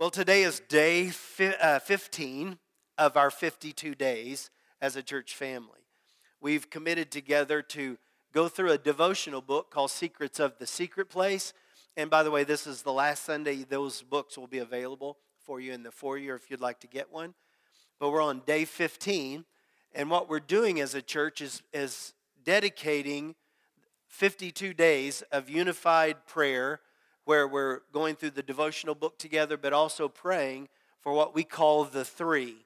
Well, today is day uh, 15 of our 52 days as a church family. We've committed together to go through a devotional book called Secrets of the Secret Place. And by the way, this is the last Sunday those books will be available for you in the foyer if you'd like to get one. But we're on day 15. And what we're doing as a church is, is dedicating 52 days of unified prayer where we're going through the devotional book together, but also praying for what we call the three.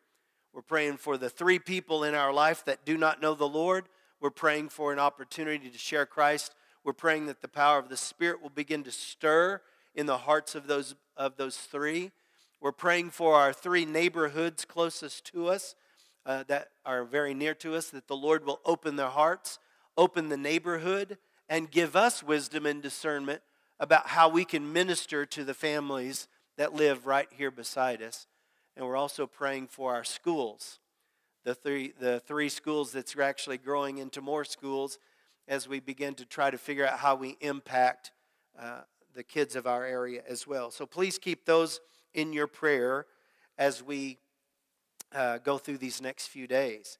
We're praying for the three people in our life that do not know the Lord. We're praying for an opportunity to share Christ. We're praying that the power of the Spirit will begin to stir in the hearts of those, of those three. We're praying for our three neighborhoods closest to us uh, that are very near to us, that the Lord will open their hearts, open the neighborhood, and give us wisdom and discernment about how we can minister to the families that live right here beside us. And we're also praying for our schools, the three, the three schools that's actually growing into more schools as we begin to try to figure out how we impact uh, the kids of our area as well. So please keep those in your prayer as we uh, go through these next few days.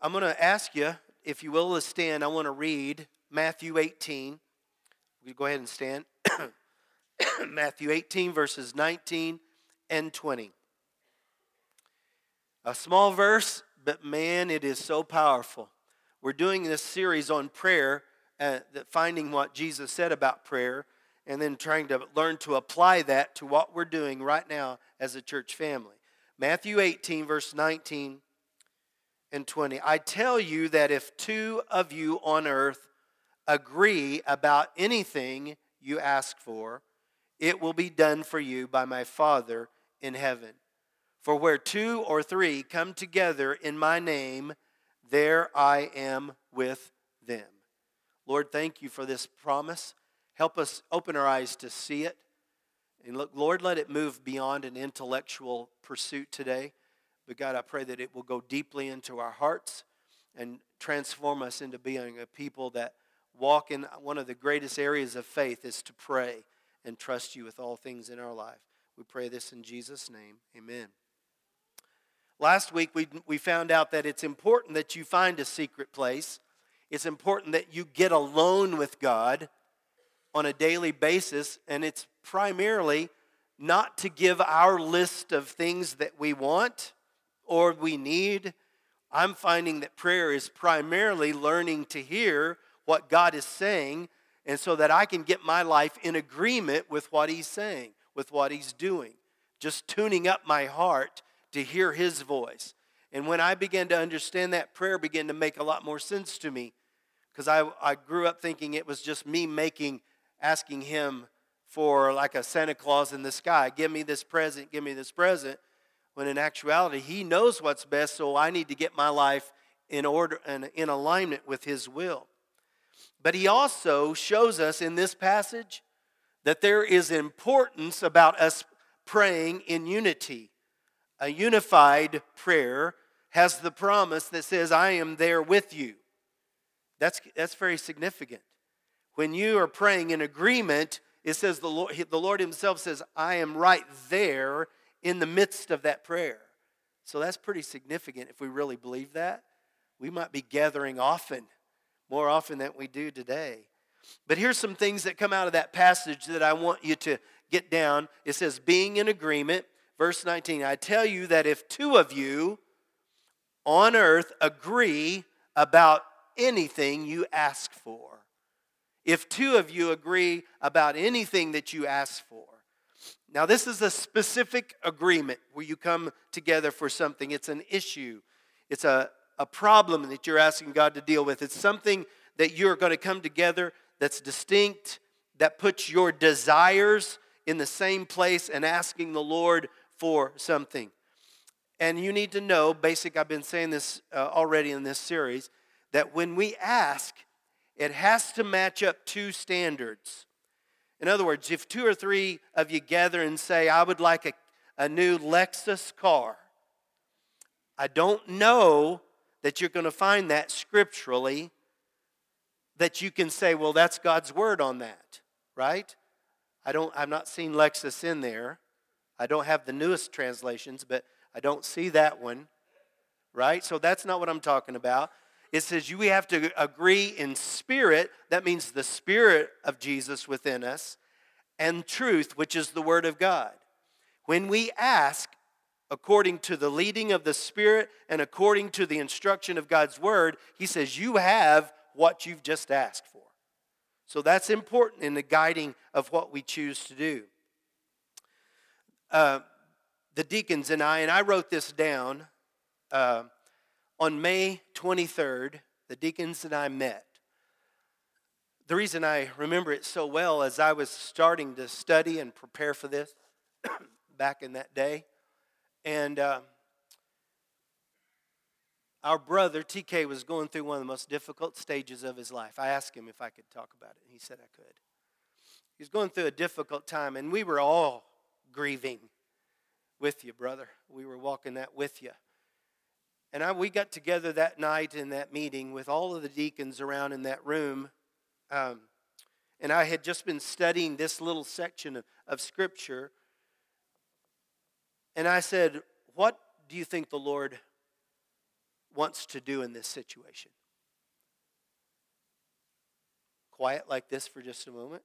I'm going to ask you, if you will, to stand. I want to read Matthew 18. Go ahead and stand. Matthew 18, verses 19 and 20. A small verse, but man, it is so powerful. We're doing this series on prayer, uh, finding what Jesus said about prayer, and then trying to learn to apply that to what we're doing right now as a church family. Matthew 18, verse 19 and 20. I tell you that if two of you on earth agree about anything you ask for, it will be done for you by my Father in heaven. For where two or three come together in my name, there I am with them. Lord, thank you for this promise. Help us open our eyes to see it. And look, Lord, let it move beyond an intellectual pursuit today. But God, I pray that it will go deeply into our hearts and transform us into being a people that walk in one of the greatest areas of faith is to pray and trust you with all things in our life. We pray this in Jesus' name. Amen. Last week, we, we found out that it's important that you find a secret place. It's important that you get alone with God on a daily basis, and it's primarily not to give our list of things that we want or we need. I'm finding that prayer is primarily learning to hear what God is saying, and so that I can get my life in agreement with what He's saying, with what He's doing. Just tuning up my heart to hear His voice. And when I began to understand that, prayer began to make a lot more sense to me because I, I grew up thinking it was just me making, asking Him for like a Santa Claus in the sky give me this present, give me this present. When in actuality, He knows what's best, so I need to get my life in order and in alignment with His will. But he also shows us in this passage that there is importance about us praying in unity. A unified prayer has the promise that says, I am there with you. That's, that's very significant. When you are praying in agreement, it says the Lord, the Lord Himself says, I am right there in the midst of that prayer. So that's pretty significant if we really believe that. We might be gathering often more often than we do today. But here's some things that come out of that passage that I want you to get down. It says, being in agreement. Verse 19, I tell you that if two of you on earth agree about anything you ask for, if two of you agree about anything that you ask for, now, this is a specific agreement where you come together for something. It's an issue, it's a, a problem that you're asking God to deal with. It's something that you're going to come together that's distinct, that puts your desires in the same place and asking the Lord for something. And you need to know, basic, I've been saying this uh, already in this series, that when we ask, it has to match up two standards. In other words, if two or three of you gather and say, I would like a, a new Lexus car, I don't know that you're going to find that scripturally that you can say, well, that's God's word on that, right? I don't, I've not seen Lexus in there. I don't have the newest translations, but I don't see that one, right? So that's not what I'm talking about. It says you we have to agree in spirit. That means the spirit of Jesus within us, and truth, which is the word of God. When we ask according to the leading of the Spirit and according to the instruction of God's word, he says, You have what you've just asked for. So that's important in the guiding of what we choose to do. Uh, the deacons and I, and I wrote this down uh, on May 23rd, the deacons and I met. The reason I remember it so well is I was starting to study and prepare for this back in that day. And uh, our brother, TK, was going through one of the most difficult stages of his life. I asked him if I could talk about it, and he said I could. He was going through a difficult time, and we were all grieving with you, brother. We were walking that with you. And I, we got together that night in that meeting with all of the deacons around in that room. Um, and I had just been studying this little section of, of Scripture. And I said, What do you think the Lord wants to do in this situation? Quiet like this for just a moment.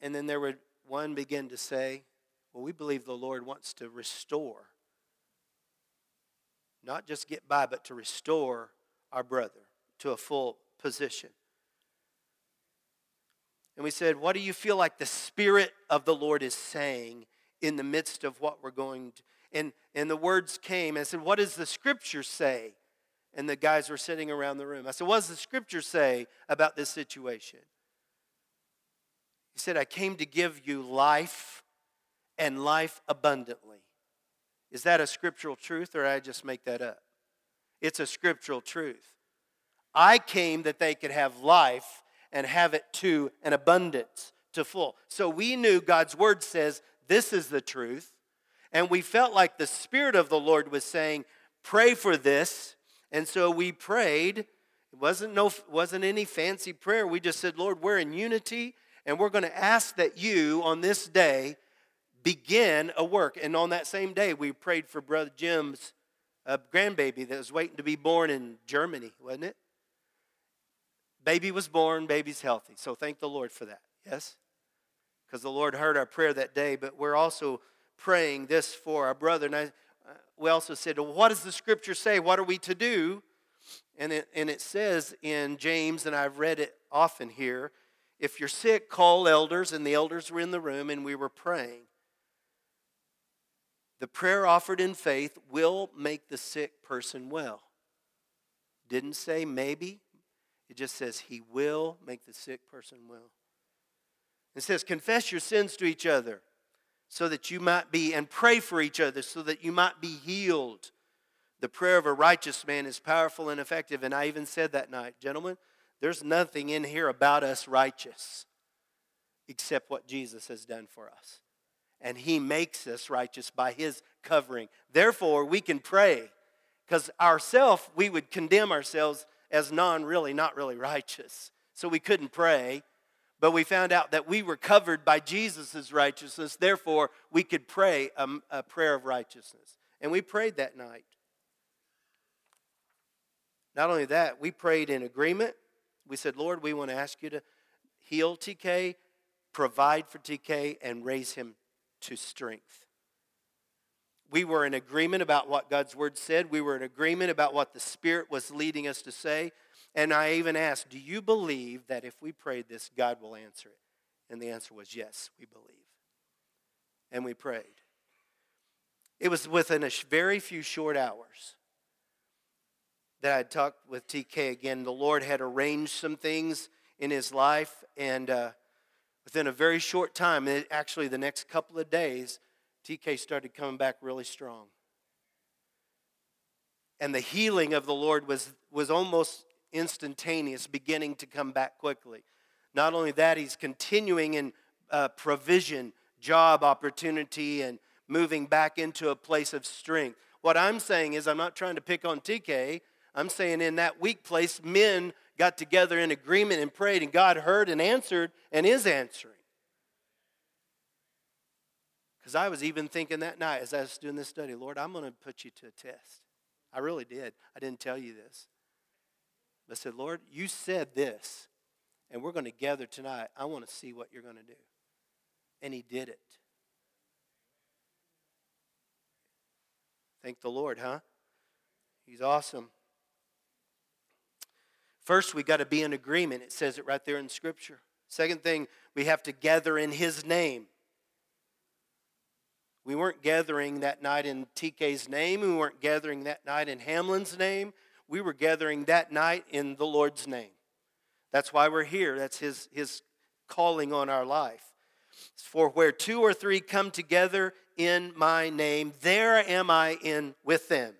And then there would one begin to say, Well, we believe the Lord wants to restore not just get by, but to restore our brother to a full position. And we said, What do you feel like the Spirit of the Lord is saying in the midst of what we're going to? And, and the words came. And I said, What does the Scripture say? And the guys were sitting around the room. I said, What does the Scripture say about this situation? He said, I came to give you life and life abundantly. Is that a scriptural truth or I just make that up? It's a scriptural truth. I came that they could have life and have it to an abundance, to full. So we knew God's word says this is the truth. And we felt like the Spirit of the Lord was saying, pray for this. And so we prayed. It wasn't, no, wasn't any fancy prayer. We just said, Lord, we're in unity, and we're going to ask that you on this day begin a work. And on that same day, we prayed for Brother Jim's uh, grandbaby that was waiting to be born in Germany, wasn't it? Baby was born, baby's healthy. So thank the Lord for that. Yes? Because the Lord heard our prayer that day, but we're also praying this for our brother. And I, uh, we also said, well, what does the scripture say? What are we to do? And it, and it says in James, and I've read it often here if you're sick, call elders. And the elders were in the room, and we were praying. The prayer offered in faith will make the sick person well. Didn't say maybe, it just says he will make the sick person well. It says, confess your sins to each other so that you might be, and pray for each other so that you might be healed. The prayer of a righteous man is powerful and effective. And I even said that night, gentlemen, there's nothing in here about us righteous except what Jesus has done for us and he makes us righteous by his covering. Therefore, we can pray because ourself we would condemn ourselves as non really, not really righteous. So we couldn't pray, but we found out that we were covered by Jesus' righteousness. Therefore, we could pray a, a prayer of righteousness. And we prayed that night. Not only that, we prayed in agreement. We said, Lord, we want to ask you to heal TK, provide for TK, and raise him to strength. We were in agreement about what God's word said. We were in agreement about what the Spirit was leading us to say. And I even asked, Do you believe that if we prayed this, God will answer it? And the answer was yes, we believe. And we prayed. It was within a very few short hours that I talked with TK again. The Lord had arranged some things in his life, and uh, Within a very short time, actually the next couple of days, TK started coming back really strong. And the healing of the Lord was, was almost instantaneous, beginning to come back quickly. Not only that, he's continuing in uh, provision, job opportunity, and moving back into a place of strength. What I'm saying is, I'm not trying to pick on TK. I'm saying in that weak place, men got together in agreement and prayed, and God heard and answered and is answering. Because I was even thinking that night as I was doing this study, Lord, I'm going to put you to a test. I really did. I didn't tell you this. I said, Lord, you said this, and we're going to gather tonight. I want to see what you're going to do. And he did it. Thank the Lord, huh? He's awesome. First, we got to be in agreement. It says it right there in Scripture. Second thing, we have to gather in His name. We weren't gathering that night in TK's name. We weren't gathering that night in Hamlin's name. We were gathering that night in the Lord's name. That's why we're here. That's His, his calling on our life. For where two or three come together in my name, there am I in with them.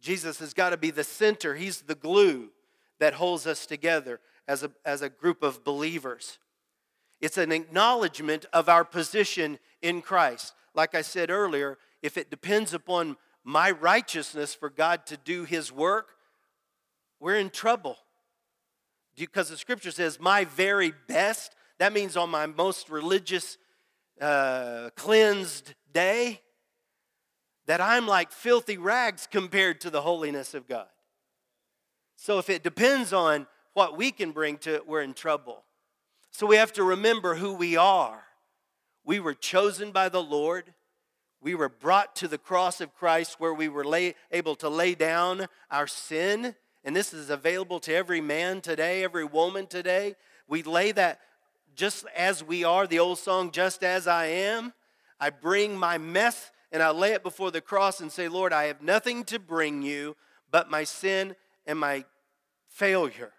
Jesus has got to be the center, He's the glue that holds us together as a, as a group of believers. It's an acknowledgement of our position in Christ. Like I said earlier, if it depends upon my righteousness for God to do His work, we're in trouble. Because the scripture says, my very best, that means on my most religious, uh, cleansed day, that I'm like filthy rags compared to the holiness of God. So if it depends on what we can bring to it, we're in trouble. So we have to remember who we are. We were chosen by the Lord. We were brought to the cross of Christ where we were lay, able to lay down our sin. And this is available to every man today, every woman today. We lay that just as we are, the old song, Just As I Am. I bring my mess and I lay it before the cross and say, Lord, I have nothing to bring you but my sin and my failure.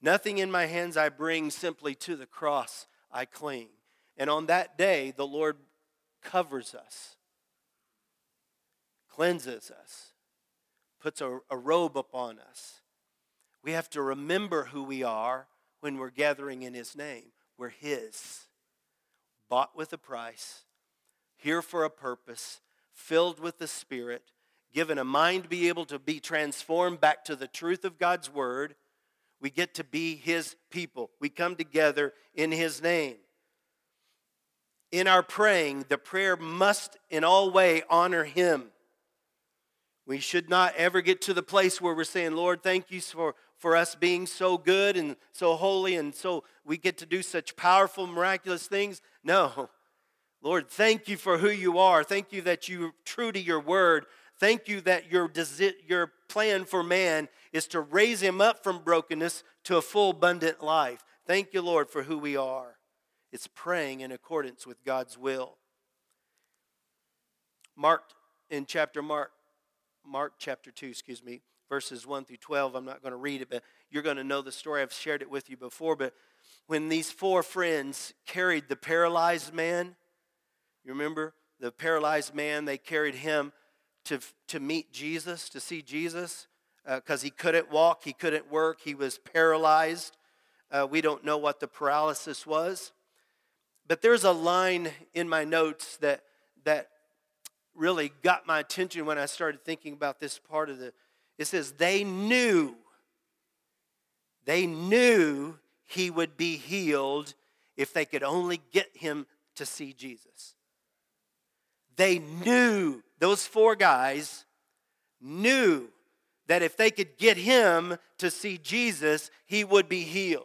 Nothing in my hands I bring, simply to the cross I cling. And on that day, the Lord covers us, cleanses us, puts a, a robe upon us. We have to remember who we are when we're gathering in His name. We're His, bought with a price here for a purpose, filled with the Spirit, given a mind to be able to be transformed back to the truth of God's Word. We get to be His people. We come together in His name. In our praying, the prayer must in all way honor Him. We should not ever get to the place where we're saying, Lord, thank you for, for us being so good and so holy and so we get to do such powerful, miraculous things. No. Lord, thank you for who you are. Thank you that you're true to your word. Thank you that your, your plan for man is to raise him up from brokenness to a full, abundant life. Thank you, Lord, for who we are. It's praying in accordance with God's will. Mark, in chapter Mark, Mark chapter 2, excuse me, verses 1 through 12. I'm not going to read it, but you're going to know the story. I've shared it with you before. But when these four friends carried the paralyzed man, you remember the paralyzed man, they carried him to, to meet Jesus, to see Jesus, because uh, he couldn't walk, he couldn't work, he was paralyzed. Uh, we don't know what the paralysis was. But there's a line in my notes that, that really got my attention when I started thinking about this part of the. It says, they knew, they knew he would be healed if they could only get him to see Jesus. They knew, those four guys knew that if they could get him to see Jesus, he would be healed.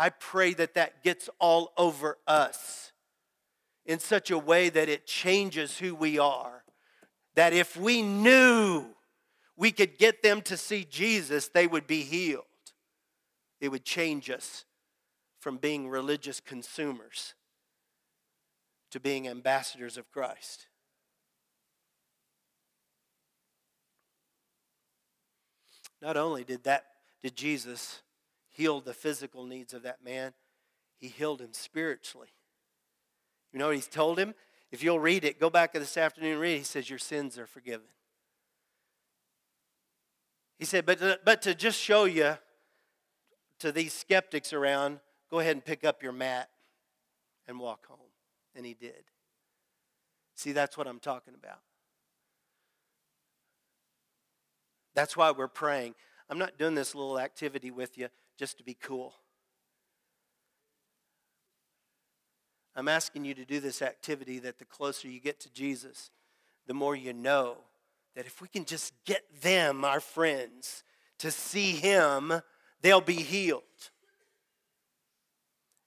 I pray that that gets all over us in such a way that it changes who we are. That if we knew we could get them to see Jesus, they would be healed. It would change us from being religious consumers to being ambassadors of Christ. Not only did that did Jesus heal the physical needs of that man, he healed him spiritually. You know what he's told him? If you'll read it, go back this afternoon and read it. He says, Your sins are forgiven. He said, But to, but to just show you to these skeptics around, go ahead and pick up your mat and walk home. And he did. See, that's what I'm talking about. That's why we're praying. I'm not doing this little activity with you just to be cool. I'm asking you to do this activity that the closer you get to Jesus, the more you know that if we can just get them, our friends, to see Him, they'll be healed.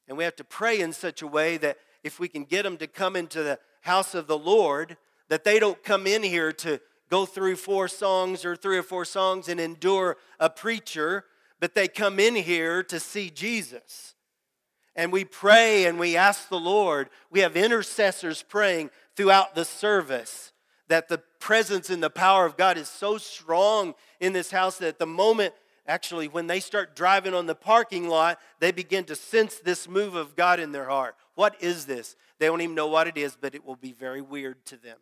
And we have to pray in such a way that if we can get them to come into the house of the Lord, that they don't come in here to go through four songs or three or four songs and endure a preacher, but they come in here to see Jesus. And we pray and we ask the Lord. We have intercessors praying throughout the service that the presence and the power of God is so strong in this house that at the moment, actually, when they start driving on the parking lot, they begin to sense this move of God in their heart. What is this? They don't even know what it is, but it will be very weird to them.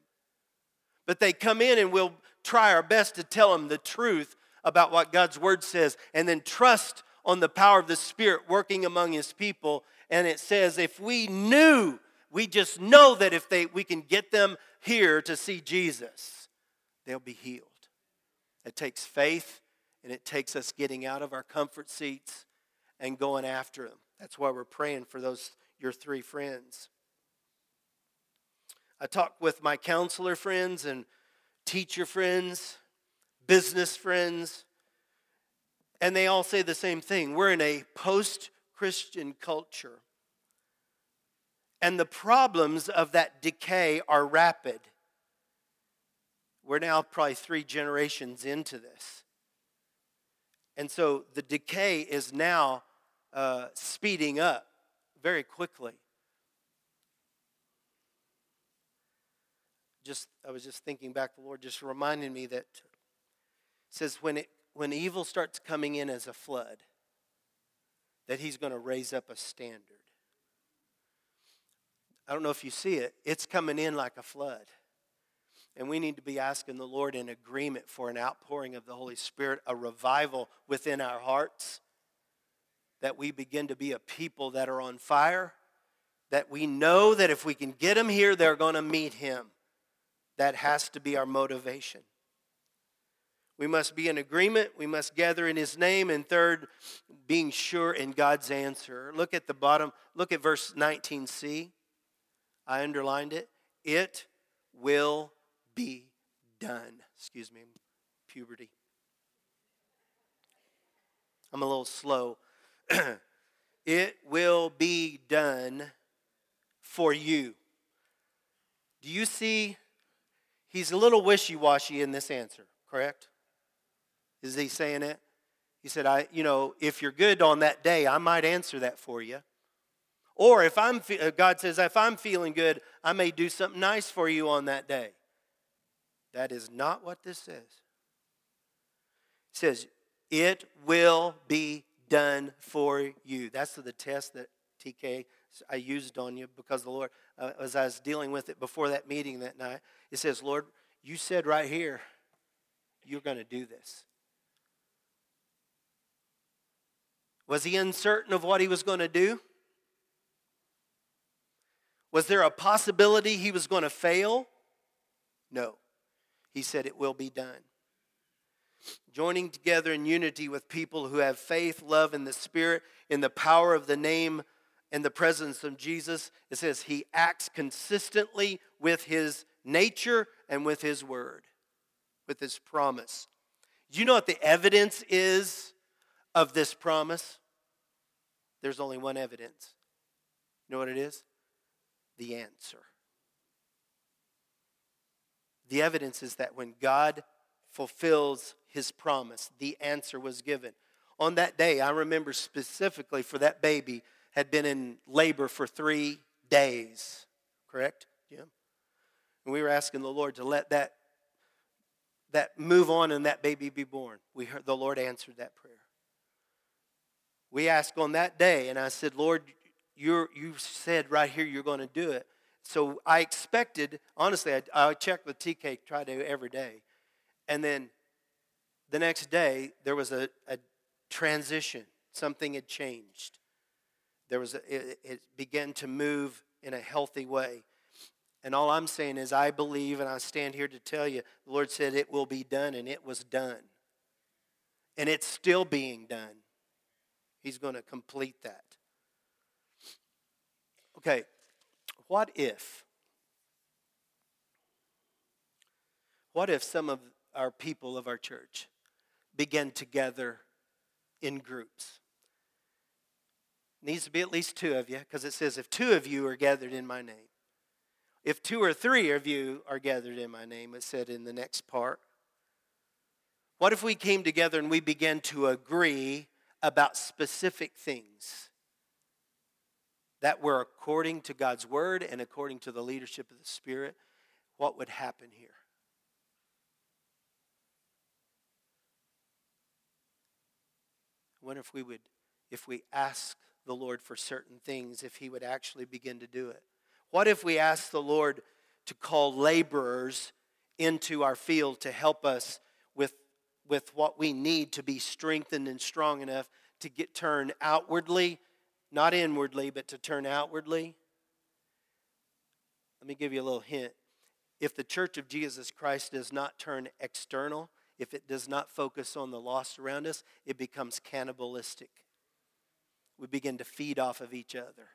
But they come in and we'll try our best to tell them the truth about what God's word says and then trust on the power of the Spirit working among his people. And it says, if we knew, we just know that if they, we can get them here to see Jesus, they'll be healed. It takes faith and it takes us getting out of our comfort seats and going after them. That's why we're praying for those your three friends. I talk with my counselor friends and teacher friends, business friends, and they all say the same thing. We're in a post Christian culture. And the problems of that decay are rapid. We're now probably three generations into this. And so the decay is now uh, speeding up very quickly. just I was just thinking back, the Lord just reminded me that says when it when evil starts coming in as a flood, that He's going to raise up a standard. I don't know if you see it, it's coming in like a flood. And we need to be asking the Lord in agreement for an outpouring of the Holy Spirit, a revival within our hearts, that we begin to be a people that are on fire, that we know that if we can get them here, they're going to meet Him. That has to be our motivation. We must be in agreement. We must gather in His name. And third, being sure in God's answer. Look at the bottom, look at verse 19c. I underlined it. It will be done. Excuse me, puberty. I'm a little slow. it will be done for you. Do you see he's a little wishy washy in this answer, correct? Is he saying it? He said, I, you know, if you're good on that day, I might answer that for you. Or if I'm, uh, God says, if I'm feeling good, I may do something nice for you on that day. That is not what this says. It says, it will be done for you. That's the test that TK I used on you because the Lord, uh, as I was dealing with it before that meeting that night, it says, Lord, you said right here, you're going to do this. Was he uncertain of what he was going to do? Was there a possibility he was going to fail? No. He said, It will be done. Joining together in unity with people who have faith, love, and the Spirit in the power of the name and the presence of Jesus, it says he acts consistently with his nature and with his word, with his promise. Do you know what the evidence is of this promise? There's only one evidence. You know what it is? The answer. The evidence is that when God fulfills his promise, the answer was given. On that day, I remember specifically for that baby had been in labor for three days. Correct, Jim? And we were asking the Lord to let that, that move on and that baby be born. We heard the Lord answered that prayer. We asked on that day, and I said, Lord, you you said right here you're going to do it. So I expected, honestly, I, I checked with TK, try to every day. And then the next day, there was a, a transition. Something had changed. There was a, it, it began to move in a healthy way. And all I'm saying is, I believe, and I stand here to tell you, the Lord said it will be done, and it was done. And it's still being done. He's going to complete that. Okay, What if? What if some of our people of our church begin to gather in groups? Needs to be at least two of you, because it says, if two of you are gathered in my name. If two or three of you are gathered in my name, it said in the next part. What if we came together and we began to agree about specific things that were according to God's word and according to the leadership of the Spirit? What would happen here? I wonder if we would, if we ask the Lord for certain things, if He would actually begin to do it. What if we ask the Lord to call laborers into our field to help us with, what we need to be strengthened and strong enough to get turned outwardly, not inwardly, but to turn outwardly? Let me give you a little hint. If the church of Jesus Christ does not turn external, if it does not focus on the lost around us, it becomes cannibalistic. We begin to feed off of each other,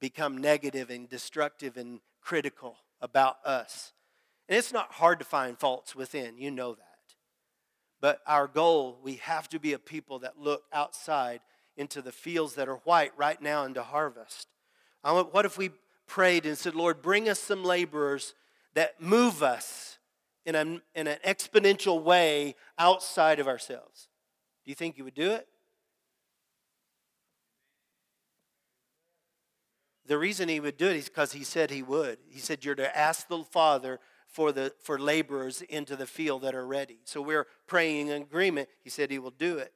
become negative and destructive and critical about us. And it's not hard to find faults within, you know that. But our goal, we have to be a people that look outside into the fields that are white right now into harvest. What if we prayed and said, Lord, bring us some laborers that move us in, a, in an exponential way outside of ourselves. Do you think you would do it? The reason he would do it is because he said he would. He said, You're to ask the Father for, the, for laborers into the field that are ready. So we're praying in agreement. He said he will do it.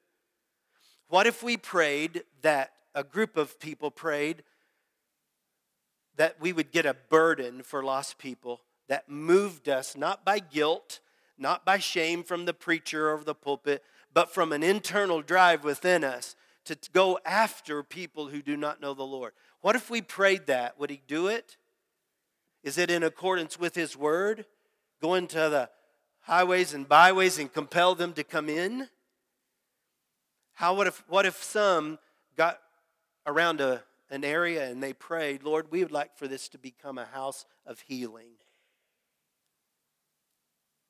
What if we prayed that a group of people prayed that we would get a burden for lost people that moved us not by guilt, not by shame from the preacher or the pulpit, but from an internal drive within us to go after people who do not know the Lord. What if we prayed that? Would He do it? Is it in accordance with His word? Go into the highways and byways and compel them to come in? How what if what if some got around a, an area and they prayed, Lord, we would like for this to become a house of healing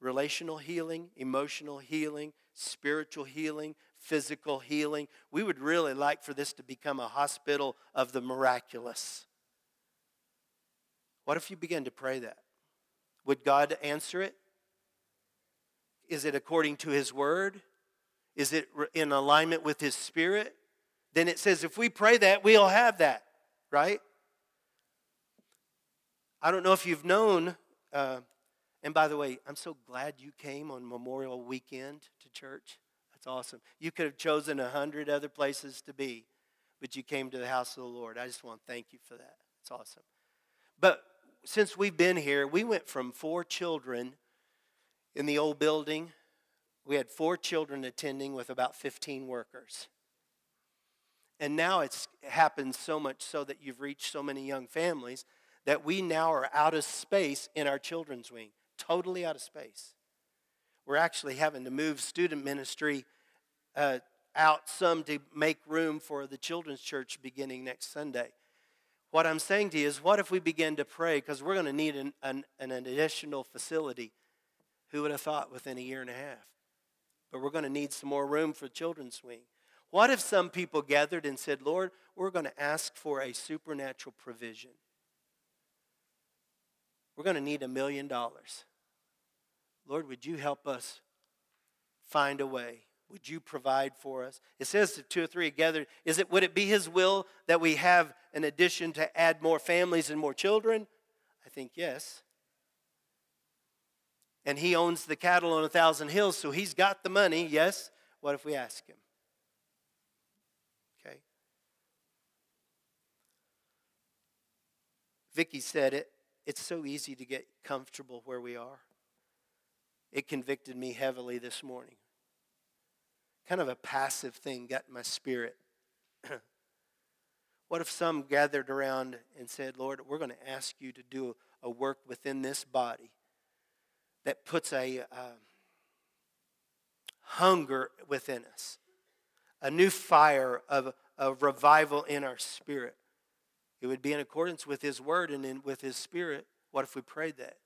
relational healing, emotional healing, spiritual healing, physical healing. We would really like for this to become a hospital of the miraculous. What if you begin to pray that? Would God answer it? Is it according to His word? Is it in alignment with His spirit? Then it says if we pray that, we'll have that, right? I don't know if you've known. Uh, and by the way, I'm so glad you came on Memorial Weekend to church. That's awesome. You could have chosen a hundred other places to be, but you came to the house of the Lord. I just want to thank you for that. It's awesome. But since we've been here, we went from four children in the old building. We had four children attending with about 15 workers. And now it's happened so much so that you've reached so many young families that we now are out of space in our children's wing totally out of space. We're actually having to move student ministry uh, out some to make room for the children's church beginning next Sunday. What I'm saying to you is, what if we begin to pray? Because we're going to need an, an, an additional facility. Who would have thought within a year and a half? But we're going to need some more room for children's wing. What if some people gathered and said, Lord, we're going to ask for a supernatural provision? We're going to need a million dollars. Lord, would you help us find a way? Would you provide for us? It says two or three together. Is it would it be his will that we have an addition to add more families and more children? I think yes. And he owns the cattle on a thousand hills, so he's got the money, yes. What if we ask him? Okay. Vicky said it. It's so easy to get comfortable where we are. It convicted me heavily this morning. Kind of a passive thing got in my spirit. what if some gathered around and said, Lord, we're going to ask you to do a work within this body that puts a uh, hunger within us, a new fire of, of revival in our spirit? It would be in accordance with His Word and in, with His Spirit. What if we prayed that?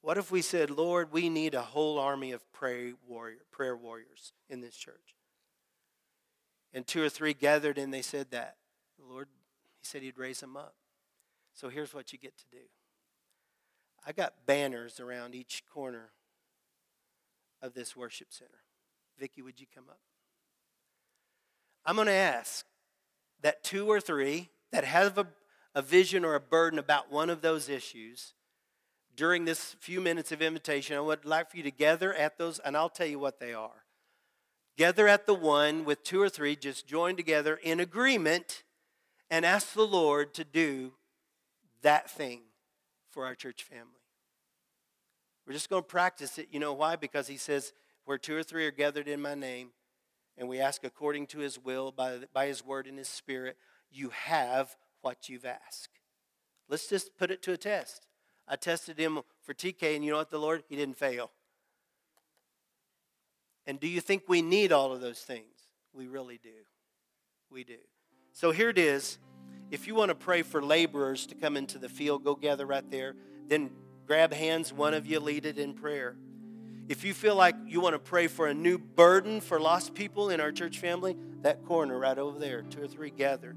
What if we said, Lord, we need a whole army of pray warrior, prayer warriors in this church? And two or three gathered and they said that. The Lord, He said He'd raise them up. So here's what you get to do I got banners around each corner of this worship center. Vicki, would you come up? I'm going to ask that two or three that have a, a vision or a burden about one of those issues during this few minutes of invitation, I would like for you to gather at those, and I'll tell you what they are. Gather at the one with two or three, just join together in agreement and ask the Lord to do that thing for our church family. We're just going to practice it. You know why? Because he says, where two or three are gathered in my name, and we ask according to his will, by, by his word and his spirit, you have what you've asked. Let's just put it to a test. I tested him for TK, and you know what, the Lord? He didn't fail. And do you think we need all of those things? We really do. We do. So here it is. If you want to pray for laborers to come into the field, go gather right there. Then grab hands, one of you lead it in prayer. If you feel like you want to pray for a new burden for lost people in our church family, that corner right over there, two or three gathered.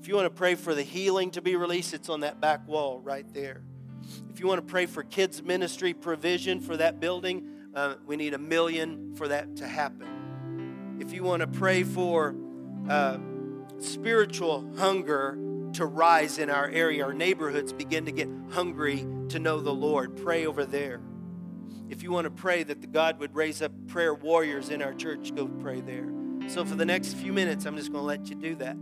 If you want to pray for the healing to be released, it's on that back wall right there. If you want to pray for kids' ministry provision for that building, uh, we need a million for that to happen. If you want to pray for uh, spiritual hunger to rise in our area, our neighborhoods begin to get hungry to know the Lord, pray over there. If you want to pray that the God would raise up prayer warriors in our church, go pray there. So, for the next few minutes, I'm just going to let you do that.